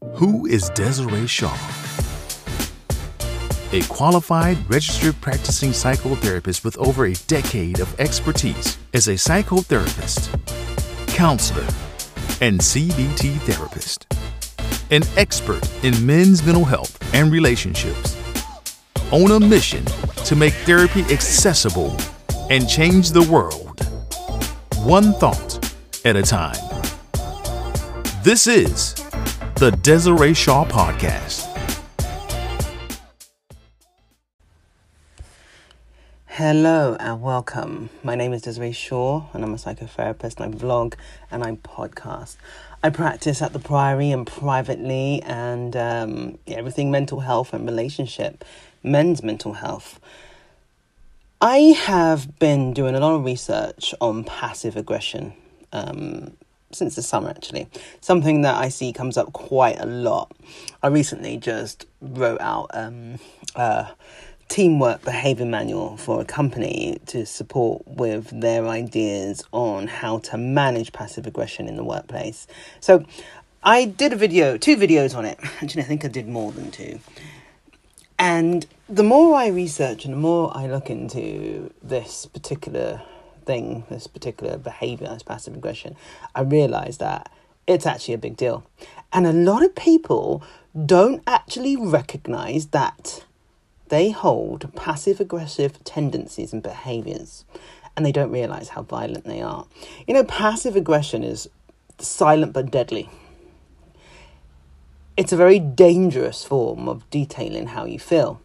Who is Desiree Shaw? A qualified, registered practicing psychotherapist with over a decade of expertise as a psychotherapist, counselor, and CBT therapist. An expert in men's mental health and relationships. On a mission to make therapy accessible and change the world, one thought at a time. This is the Desiree Shaw Podcast. Hello and welcome. My name is Desiree Shaw and I'm a psychotherapist and I vlog and I podcast. I practice at the Priory and privately and um, everything mental health and relationship, men's mental health. I have been doing a lot of research on passive aggression um, since the summer, actually. Something that I see comes up quite a lot. I recently just wrote out um, a teamwork behavior manual for a company to support with their ideas on how to manage passive aggression in the workplace. So I did a video, two videos on it. Actually, I think I did more than two. And the more I research and the more I look into this particular thing, this particular behavior, this passive aggression, I realize that it's actually a big deal. And a lot of people don't actually recognize that they hold passive aggressive tendencies and behaviors and they don't realize how violent they are. You know, passive aggression is silent but deadly it's a very dangerous form of detailing how you feel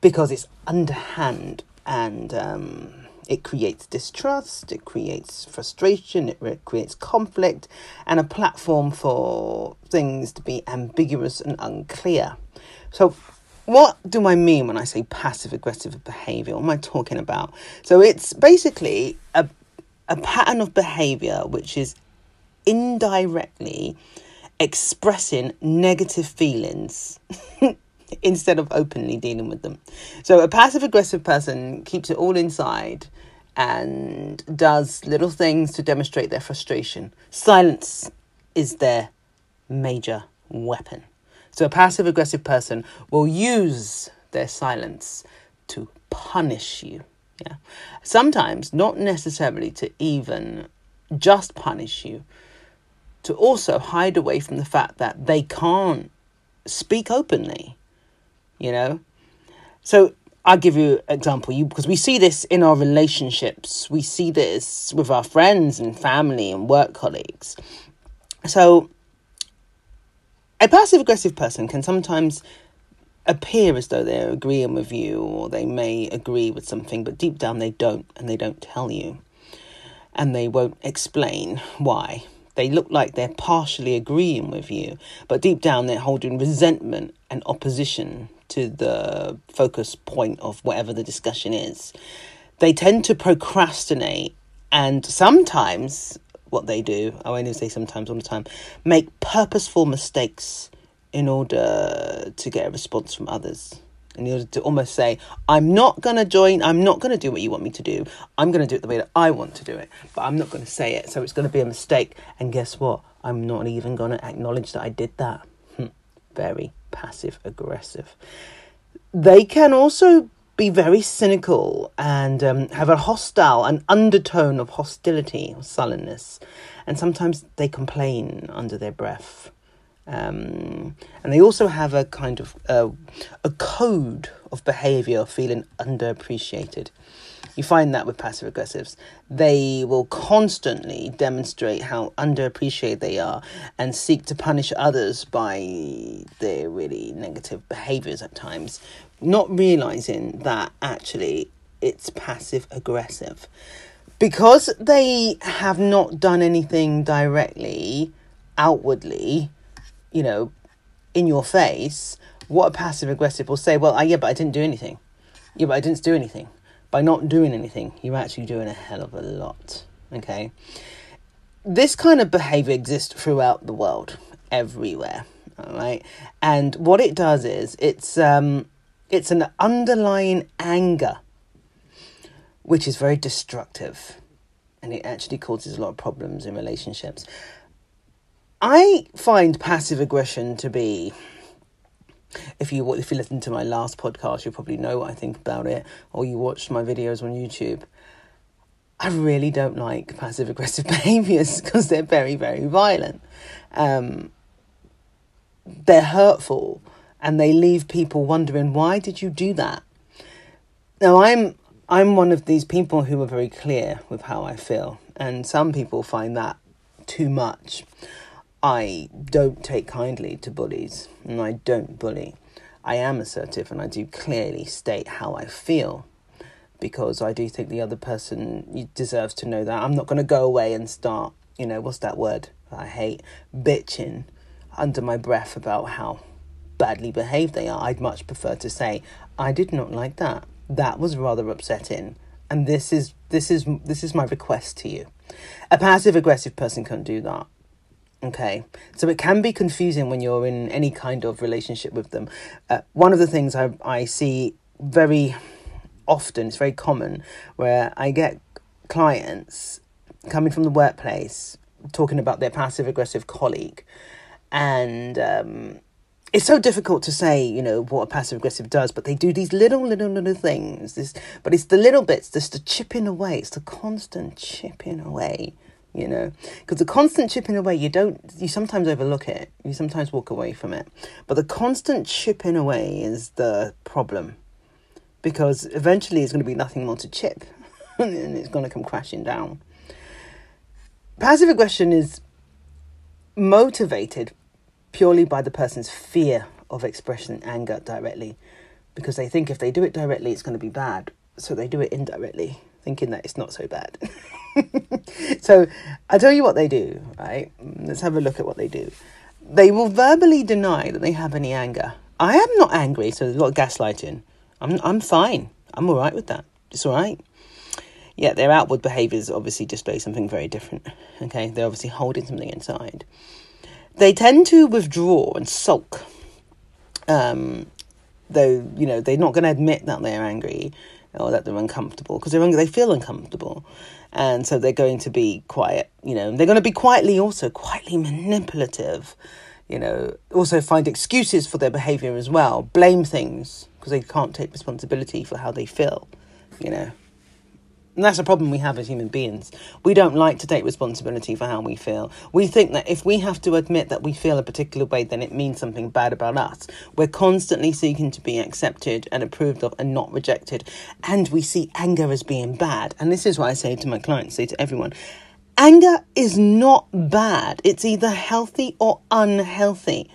because it's underhand and um, it creates distrust, it creates frustration, it re- creates conflict, and a platform for things to be ambiguous and unclear. So, what do I mean when I say passive aggressive behavior? What am I talking about? So, it's basically a, a pattern of behavior which is indirectly expressing negative feelings instead of openly dealing with them. So a passive aggressive person keeps it all inside and does little things to demonstrate their frustration. Silence is their major weapon. So a passive aggressive person will use their silence to punish you. Yeah. Sometimes not necessarily to even just punish you, to also hide away from the fact that they can't speak openly, you know? So I'll give you an example, you because we see this in our relationships. We see this with our friends and family and work colleagues. So a passive aggressive person can sometimes appear as though they're agreeing with you or they may agree with something, but deep down they don't and they don't tell you. And they won't explain why they look like they're partially agreeing with you, but deep down they're holding resentment and opposition to the focus point of whatever the discussion is. They tend to procrastinate and sometimes what they do, I even say sometimes all the time, make purposeful mistakes in order to get a response from others in order to almost say, I'm not going to join, I'm not going to do what you want me to do. I'm going to do it the way that I want to do it, but I'm not going to say it. So it's going to be a mistake. And guess what? I'm not even going to acknowledge that I did that. Hmm. Very passive aggressive. They can also be very cynical and um, have a hostile, an undertone of hostility or sullenness. And sometimes they complain under their breath. Um, and they also have a kind of uh, a code of behavior feeling underappreciated. You find that with passive aggressives. They will constantly demonstrate how underappreciated they are and seek to punish others by their really negative behaviors at times, not realizing that actually it's passive aggressive. Because they have not done anything directly, outwardly, you know, in your face, what a passive aggressive will say, well, uh, yeah, but I didn't do anything. Yeah, but I didn't do anything. By not doing anything, you're actually doing a hell of a lot. Okay? This kind of behavior exists throughout the world, everywhere. All right? And what it does is it's um it's an underlying anger which is very destructive and it actually causes a lot of problems in relationships. I find passive aggression to be if you if you listen to my last podcast, you probably know what I think about it, or you watched my videos on YouTube. I really don't like passive aggressive behaviors because they're very very violent. Um, they're hurtful, and they leave people wondering why did you do that. Now I'm I'm one of these people who are very clear with how I feel, and some people find that too much. I don't take kindly to bullies and I don't bully. I am assertive and I do clearly state how I feel because I do think the other person deserves to know that. I'm not going to go away and start, you know, what's that word I hate? Bitching under my breath about how badly behaved they are. I'd much prefer to say, I did not like that. That was rather upsetting. And this is this is this is my request to you. A passive aggressive person can't do that. Okay, so it can be confusing when you're in any kind of relationship with them. Uh, one of the things I, I see very often, it's very common, where I get clients coming from the workplace talking about their passive aggressive colleague, and um, it's so difficult to say, you know, what a passive aggressive does, but they do these little, little, little things. This, but it's the little bits, just the chipping away. It's the constant chipping away you know? Because the constant chipping away you don't you sometimes overlook it. You sometimes walk away from it. But the constant chipping away is the problem. Because eventually it's going to be nothing more to chip. And it's going to come crashing down. Passive aggression is motivated purely by the person's fear of expressing anger directly. Because they think if they do it directly it's going to be bad. So they do it indirectly thinking that it's not so bad so I tell you what they do, right? Let's have a look at what they do. They will verbally deny that they have any anger. I am not angry, so there's a lot of gaslighting. I'm I'm fine. I'm all right with that. It's all right. Yeah, their outward behaviours obviously display something very different. Okay, they're obviously holding something inside. They tend to withdraw and sulk. Um, though you know they're not going to admit that they're angry or that they're uncomfortable because they're they feel uncomfortable. And so they're going to be quiet you know they're going to be quietly also quietly manipulative you know also find excuses for their behavior as well blame things because they can't take responsibility for how they feel you know and that's a problem we have as human beings. We don't like to take responsibility for how we feel. We think that if we have to admit that we feel a particular way, then it means something bad about us. We're constantly seeking to be accepted and approved of and not rejected. And we see anger as being bad. And this is what I say to my clients, say to everyone anger is not bad, it's either healthy or unhealthy.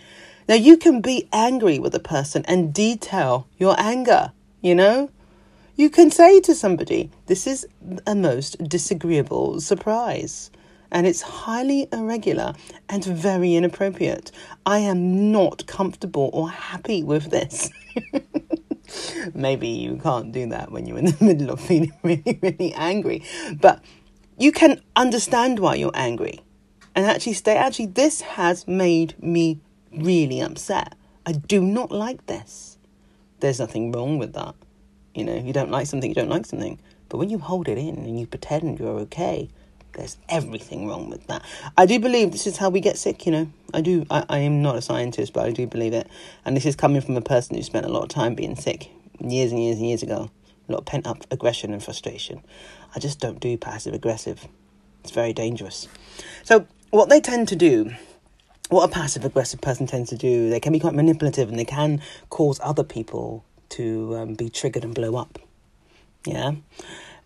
Now, you can be angry with a person and detail your anger, you know? You can say to somebody, This is a most disagreeable surprise, and it's highly irregular and very inappropriate. I am not comfortable or happy with this. Maybe you can't do that when you're in the middle of feeling really, really angry, but you can understand why you're angry and actually say, Actually, this has made me really upset. I do not like this. There's nothing wrong with that. You know, you don't like something, you don't like something. But when you hold it in and you pretend you're okay, there's everything wrong with that. I do believe this is how we get sick, you know. I do, I, I am not a scientist, but I do believe it. And this is coming from a person who spent a lot of time being sick years and years and years ago. A lot of pent up aggression and frustration. I just don't do passive aggressive. It's very dangerous. So, what they tend to do what a passive aggressive person tends to do, they can be quite manipulative and they can cause other people to um, be triggered and blow up. Yeah,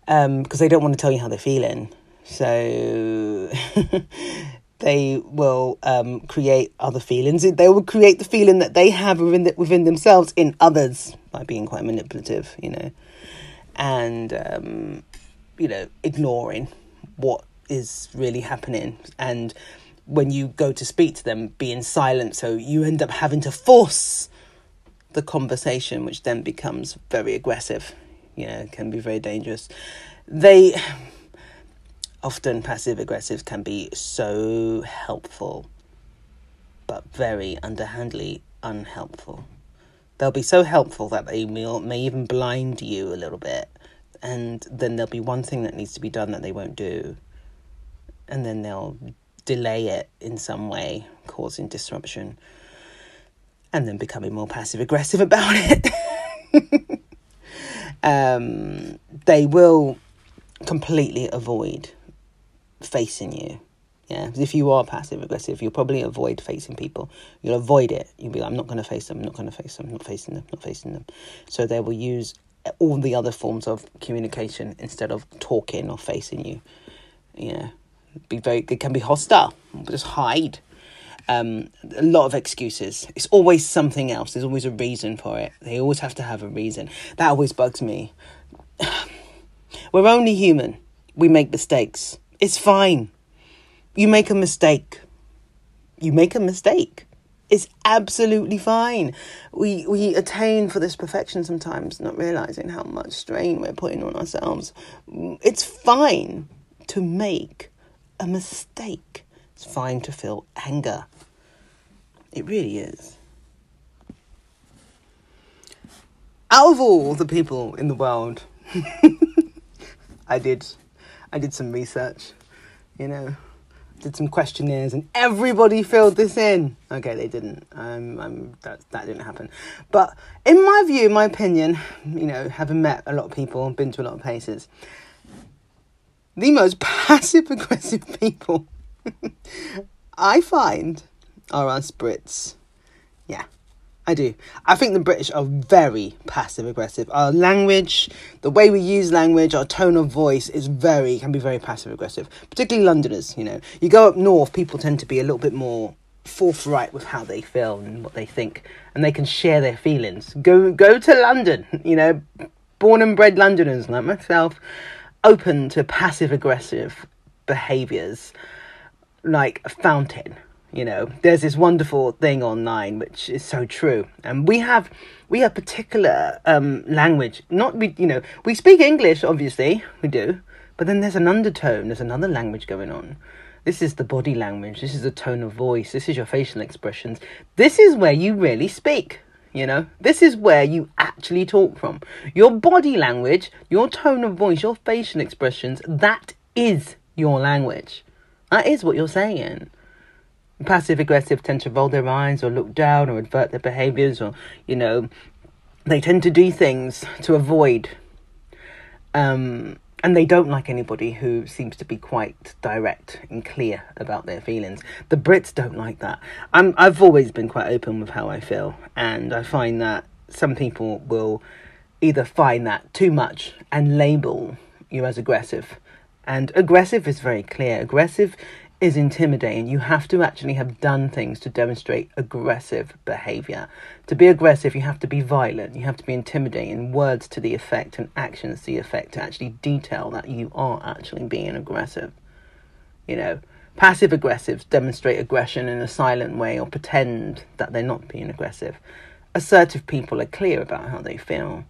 because um, they don't want to tell you how they're feeling. So they will um, create other feelings. They will create the feeling that they have within the, within themselves in others by being quite manipulative, you know, and um, you know ignoring what is really happening and when you go to speak to them being silent so you end up having to force the conversation, which then becomes very aggressive. You know, can be very dangerous. They often passive aggressives can be so helpful, but very underhandedly unhelpful. They'll be so helpful that they may, may even blind you a little bit, and then there'll be one thing that needs to be done that they won't do, and then they'll delay it in some way, causing disruption, and then becoming more passive aggressive about it. um, they will completely avoid facing you. Yeah, if you are passive aggressive, you'll probably avoid facing people. You'll avoid it. You'll be like, I'm not going to face them. I'm not going to face them. I'm not facing them. Not facing them. So they will use all the other forms of communication instead of talking or facing you. Yeah, be very. They can be hostile. Just hide. Um, a lot of excuses. It's always something else. There's always a reason for it. They always have to have a reason. That always bugs me. We're only human. We make mistakes. It's fine. You make a mistake. You make a mistake. It's absolutely fine. We we attain for this perfection sometimes, not realizing how much strain we're putting on ourselves. It's fine to make a mistake. It's fine to feel anger. It really is. Out of all the people in the world, I did I did some research, you know, did some questionnaires, and everybody filled this in. Okay, they didn't. Um, um, that that didn't happen. But in my view, my opinion, you know, having met a lot of people, been to a lot of places, the most passive aggressive people I find are us Brits. Yeah, I do. I think the British are very passive aggressive. Our language, the way we use language, our tone of voice is very can be very passive aggressive. Particularly Londoners, you know. You go up north, people tend to be a little bit more forthright with how they feel and what they think, and they can share their feelings. Go go to London, you know, born and bred Londoners like myself, open to passive aggressive behaviors like a fountain you know? There's this wonderful thing online which is so true. And we have we have particular um, language. Not we you know we speak english obviously we do but then there's an undertone there's another language going on. This is the body language this is the tone of voice this is your facial expressions. This is where you really speak you know? This is where you actually talk from. Your body language your tone of voice your facial expressions that is your language that is what you're saying passive aggressive tend to roll their eyes or look down or avert their behaviors or you know they tend to do things to avoid um, and they don't like anybody who seems to be quite direct and clear about their feelings. The Brits don't like that. I'm I've always been quite open with how I feel, and I find that some people will either find that too much and label you as aggressive. And aggressive is very clear. Aggressive is intimidating. You have to actually have done things to demonstrate aggressive behavior. To be aggressive, you have to be violent, you have to be intimidating, words to the effect and actions to the effect to actually detail that you are actually being aggressive. You know, passive aggressives demonstrate aggression in a silent way or pretend that they're not being aggressive. Assertive people are clear about how they feel.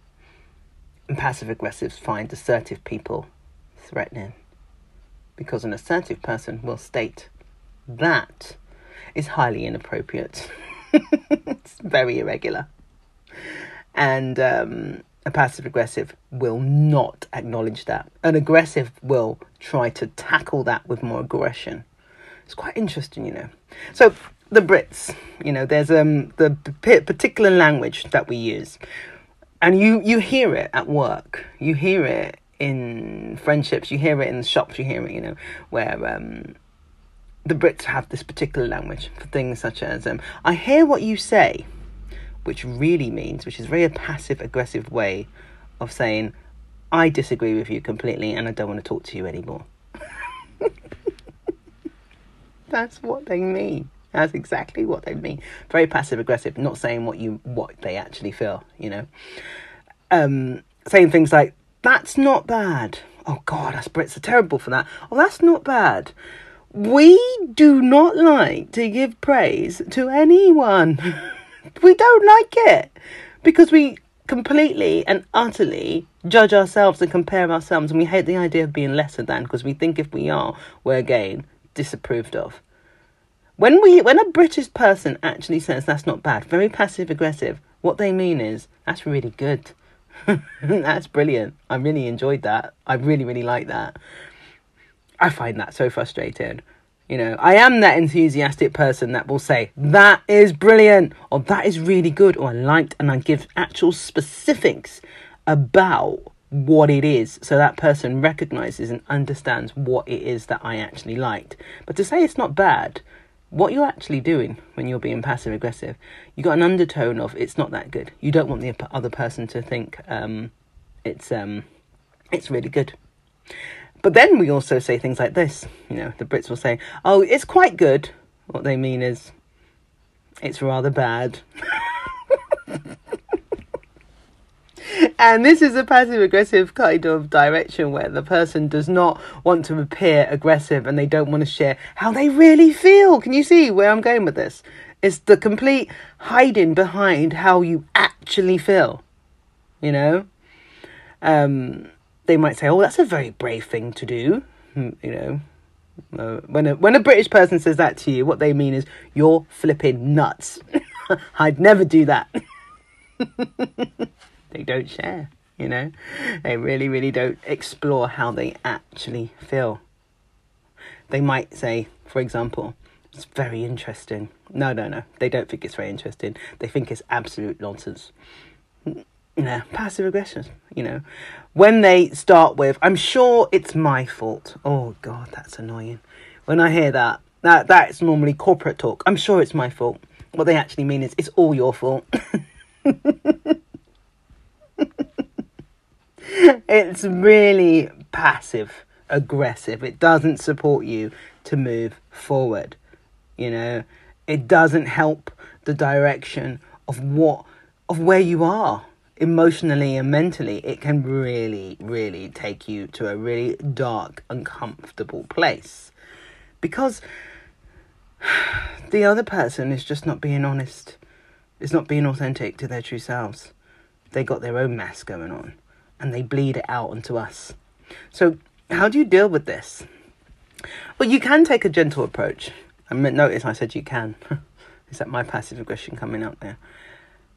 And passive aggressives find assertive people threatening because an assertive person will state that is highly inappropriate. it's very irregular. And um, a passive aggressive will not acknowledge that. An aggressive will try to tackle that with more aggression. It's quite interesting, you know. So the Brits, you know, there's um the particular language that we use, and you you hear it at work. You hear it in friendships, you hear it in shops, you hear it, you know, where um, the Brits have this particular language for things such as, um, I hear what you say, which really means, which is very a passive aggressive way of saying, I disagree with you completely and I don't want to talk to you anymore. That's what they mean. That's exactly what they mean. Very passive aggressive, not saying what you what they actually feel, you know. Um, saying things like that's not bad. Oh God, us Brits are terrible for that. Oh, that's not bad. We do not like to give praise to anyone. we don't like it because we completely and utterly judge ourselves and compare ourselves, and we hate the idea of being lesser than because we think if we are, we're again disapproved of. When we when a British person actually says that's not bad, very passive aggressive, what they mean is that's really good. That's brilliant. I really enjoyed that. I really, really like that. I find that so frustrating. You know, I am that enthusiastic person that will say, that is brilliant, or that is really good, or I liked, and I give actual specifics about what it is so that person recognizes and understands what it is that I actually liked. But to say it's not bad, what you're actually doing when you're being passive aggressive, you've got an undertone of it's not that good. You don't want the other person to think um, it's um, it's really good. But then we also say things like this. You know, the Brits will say, "Oh, it's quite good." What they mean is, it's rather bad. and this is a passive aggressive kind of direction where the person does not want to appear aggressive and they don't want to share how they really feel. Can you see where I'm going with this? It's the complete hiding behind how you actually feel. You know? Um, they might say, "Oh, that's a very brave thing to do," hmm, you know. Uh, when a when a British person says that to you, what they mean is you're flipping nuts. I'd never do that. they don't share, you know. They really, really don't explore how they actually feel. They might say, for example, it's very interesting. No, no, no. They don't think it's very interesting. They think it's absolute nonsense You know, passive aggression, you know. When they start with, I'm sure it's my fault. Oh god, that's annoying. When I hear that, that that's normally corporate talk. I'm sure it's my fault. What they actually mean is it's all your fault. it's really passive aggressive. It doesn't support you to move forward. You know, it doesn't help the direction of what of where you are emotionally and mentally, it can really, really take you to a really dark, uncomfortable place. Because the other person is just not being honest, It's not being authentic to their true selves. They got their own mess going on and they bleed it out onto us. So, how do you deal with this? Well, you can take a gentle approach. I mean, notice I said you can. is that my passive aggression coming out there?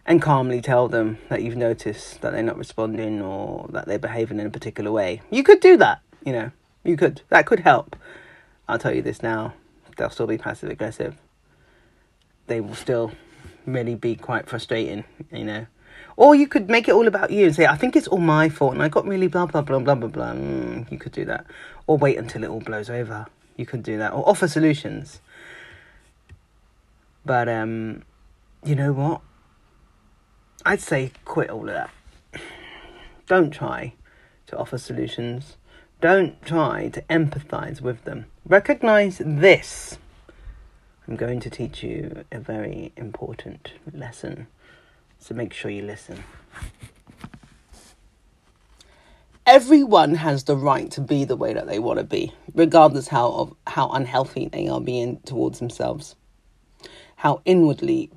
and calmly tell them that you've noticed that they're not responding or that they're behaving in a particular way. You could do that, you know. You could. That could help. I'll tell you this now. They'll still be passive aggressive. They will still really be quite frustrating, you know. Or you could make it all about you and say, I think it's all my fault and I got really blah, blah, blah, blah, blah, blah. Mm, you could do that. Or wait until it all blows over. You could do that. Or offer solutions. But, um, you know what? I'd say quit all of that. Don't try to offer solutions. Don't try to empathize with them. Recognize this. I'm going to teach you a very important lesson. So make sure you listen. Everyone has the right to be the way that they want to be, regardless how of how unhealthy they are being towards themselves, how inwardly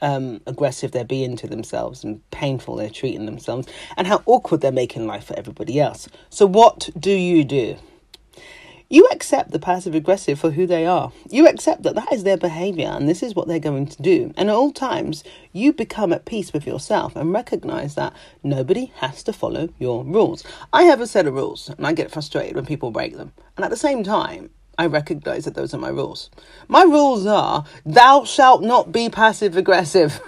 um, aggressive they're being to themselves and painful they're treating themselves and how awkward they're making life for everybody else. So, what do you do? You accept the passive aggressive for who they are. You accept that that is their behavior and this is what they're going to do. And at all times, you become at peace with yourself and recognize that nobody has to follow your rules. I have a set of rules and I get frustrated when people break them. And at the same time, I recognize that those are my rules. My rules are thou shalt not be passive aggressive.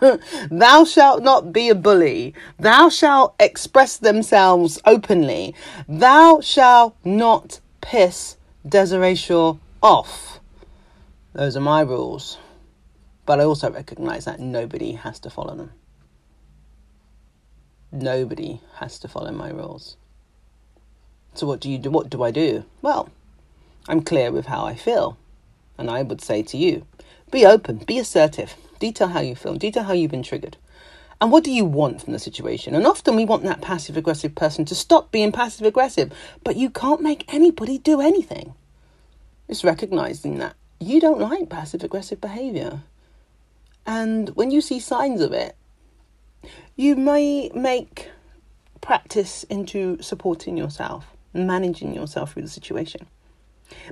thou shalt not be a bully. Thou shalt express themselves openly. Thou shalt not piss Desiree Shaw off. Those are my rules. But I also recognize that nobody has to follow them. Nobody has to follow my rules. So what do you do? What do I do? Well, I'm clear with how I feel. And I would say to you, be open, be assertive, detail how you feel, detail how you've been triggered. And what do you want from the situation? And often we want that passive aggressive person to stop being passive aggressive, but you can't make anybody do anything. It's recognizing that you don't like passive aggressive behavior. And when you see signs of it, you may make practice into supporting yourself, managing yourself through the situation.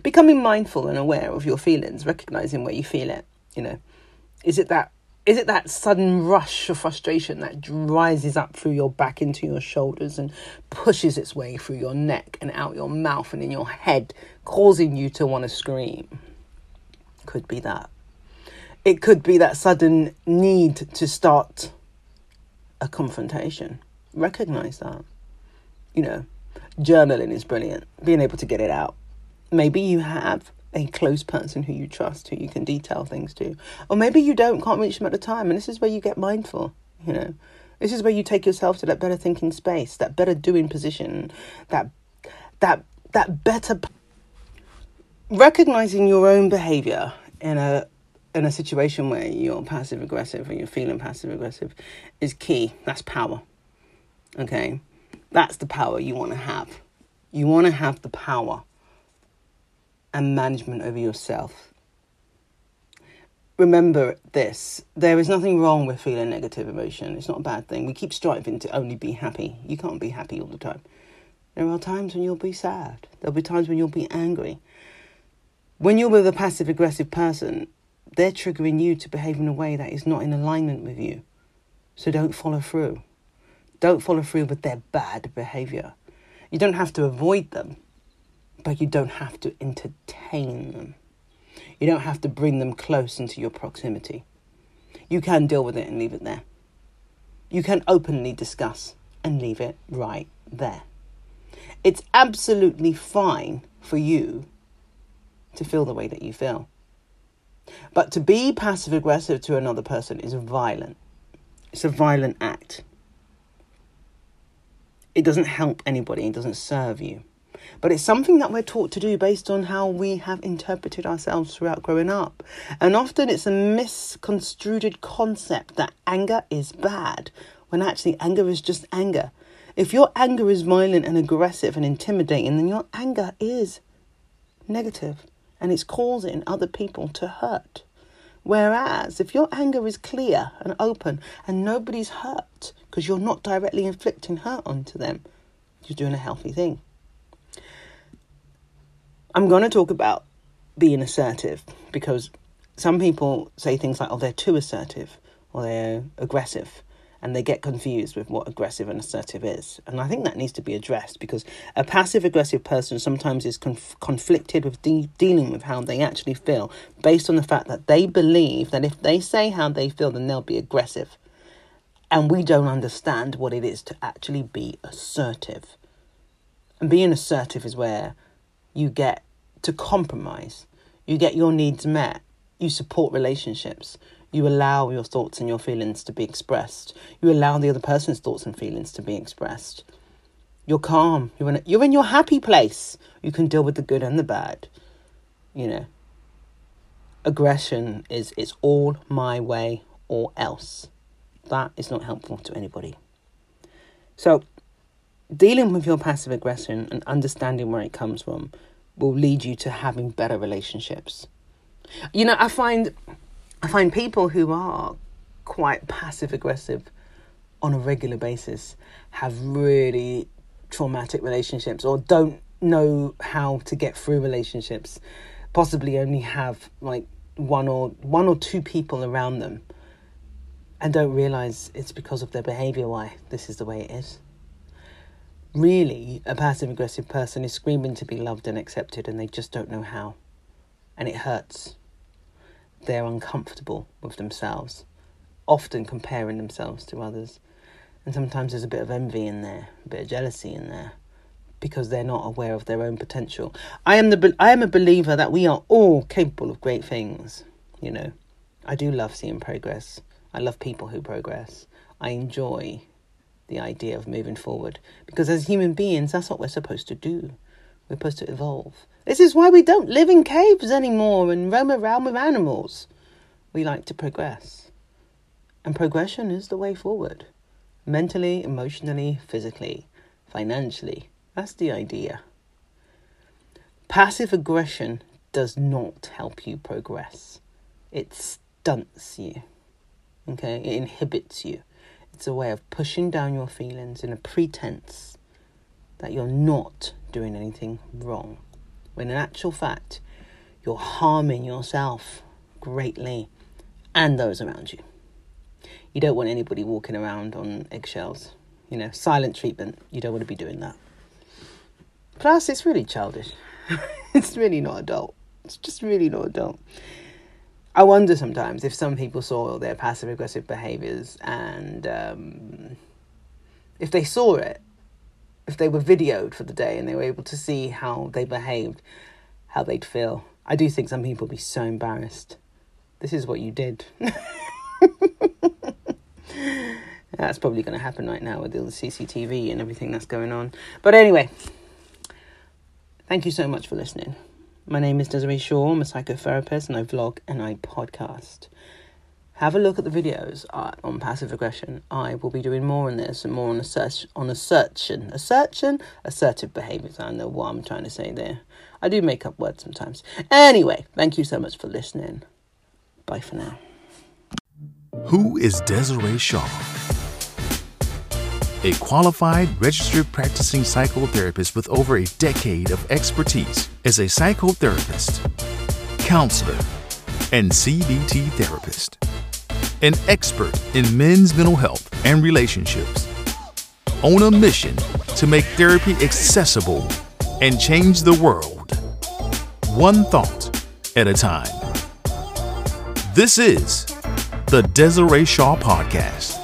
Becoming mindful and aware of your feelings, recognizing where you feel it, you know. Is it that is it that sudden rush of frustration that rises up through your back into your shoulders and pushes its way through your neck and out your mouth and in your head, causing you to want to scream. Could be that. It could be that sudden need to start a confrontation. Recognize that. You know, journaling is brilliant, being able to get it out. Maybe you have a close person who you trust, who you can detail things to. Or maybe you don't, can't reach them at the time. And this is where you get mindful, you know. This is where you take yourself to that better thinking space, that better doing position, that that that better recognizing your own behavior in a in a situation where you're passive aggressive or you're feeling passive aggressive is key. That's power. Okay? That's the power you want to have. You want to have the power and management over yourself. Remember this there is nothing wrong with feeling negative emotion. It's not a bad thing. We keep striving to only be happy. You can't be happy all the time. There are times when you'll be sad, there'll be times when you'll be angry. When you're with a passive aggressive person, they're triggering you to behave in a way that is not in alignment with you. So don't follow through. Don't follow through with their bad behavior. You don't have to avoid them, but you don't have to entertain them. You don't have to bring them close into your proximity. You can deal with it and leave it there. You can openly discuss and leave it right there. It's absolutely fine for you to feel the way that you feel. But to be passive aggressive to another person is violent. It's a violent act. It doesn't help anybody, it doesn't serve you. But it's something that we're taught to do based on how we have interpreted ourselves throughout growing up. And often it's a misconstrued concept that anger is bad, when actually anger is just anger. If your anger is violent and aggressive and intimidating, then your anger is negative and it's causing other people to hurt. Whereas if your anger is clear and open and nobody's hurt because you're not directly inflicting hurt onto them, you're doing a healthy thing. I'm going to talk about being assertive because some people say things like, oh, they're too assertive or they're aggressive and they get confused with what aggressive and assertive is. And I think that needs to be addressed because a passive aggressive person sometimes is conf- conflicted with de- dealing with how they actually feel based on the fact that they believe that if they say how they feel, then they'll be aggressive. And we don't understand what it is to actually be assertive. And being assertive is where you get to compromise, you get your needs met, you support relationships, you allow your thoughts and your feelings to be expressed. You allow the other person's thoughts and feelings to be expressed. You're calm. You're in, a, you're in your happy place. You can deal with the good and the bad. You know, aggression is it's all my way or else. That is not helpful to anybody. So, dealing with your passive aggression and understanding where it comes from will lead you to having better relationships. You know, I find I find people who are quite passive aggressive on a regular basis have really traumatic relationships or don't know how to get through relationships possibly only have like one or one or two people around them and don't realize it's because of their behavior why this is the way it is really a passive aggressive person is screaming to be loved and accepted and they just don't know how and it hurts they're uncomfortable with themselves, often comparing themselves to others. And sometimes there's a bit of envy in there, a bit of jealousy in there, because they're not aware of their own potential. I am the I am a believer that we are all capable of great things. You know, I do love seeing progress. I love people who progress. I enjoy the idea of moving forward because as human beings, that's what we're supposed to do. We're supposed to evolve. This is why we don't live in caves anymore and roam around with animals. We like to progress. And progression is the way forward. Mentally, emotionally, physically, financially. That's the idea. Passive aggression does not help you progress. It stunts you. Okay? It inhibits you. It's a way of pushing down your feelings in a pretense that you're not doing anything wrong when in actual fact, you're harming yourself greatly and those around you. You don't want anybody walking around on eggshells. You know, silent treatment. You don't want to be doing that. Plus, it's really childish. it's really not adult. It's just really not adult. I wonder sometimes if some people saw all their passive aggressive behaviors and um, if they saw it, if they were videoed for the day and they were able to see how they behaved, how they'd feel. I do think some people would be so embarrassed. This is what you did. that's probably going to happen right now with all the CCTV and everything that's going on. But anyway, thank you so much for listening. My name is Desiree Shaw. I'm a psychotherapist and I vlog and I podcast. Have a look at the videos uh, on passive aggression. I will be doing more on this and more on search on assertion, assertion, assertive behaviours. I know what I'm trying to say there. I do make up words sometimes. Anyway, thank you so much for listening. Bye for now. Who is Desiree Shaw? A qualified, registered practicing psychotherapist with over a decade of expertise as a psychotherapist, counselor, and CBT therapist. An expert in men's mental health and relationships. On a mission to make therapy accessible and change the world, one thought at a time. This is the Desiree Shaw Podcast.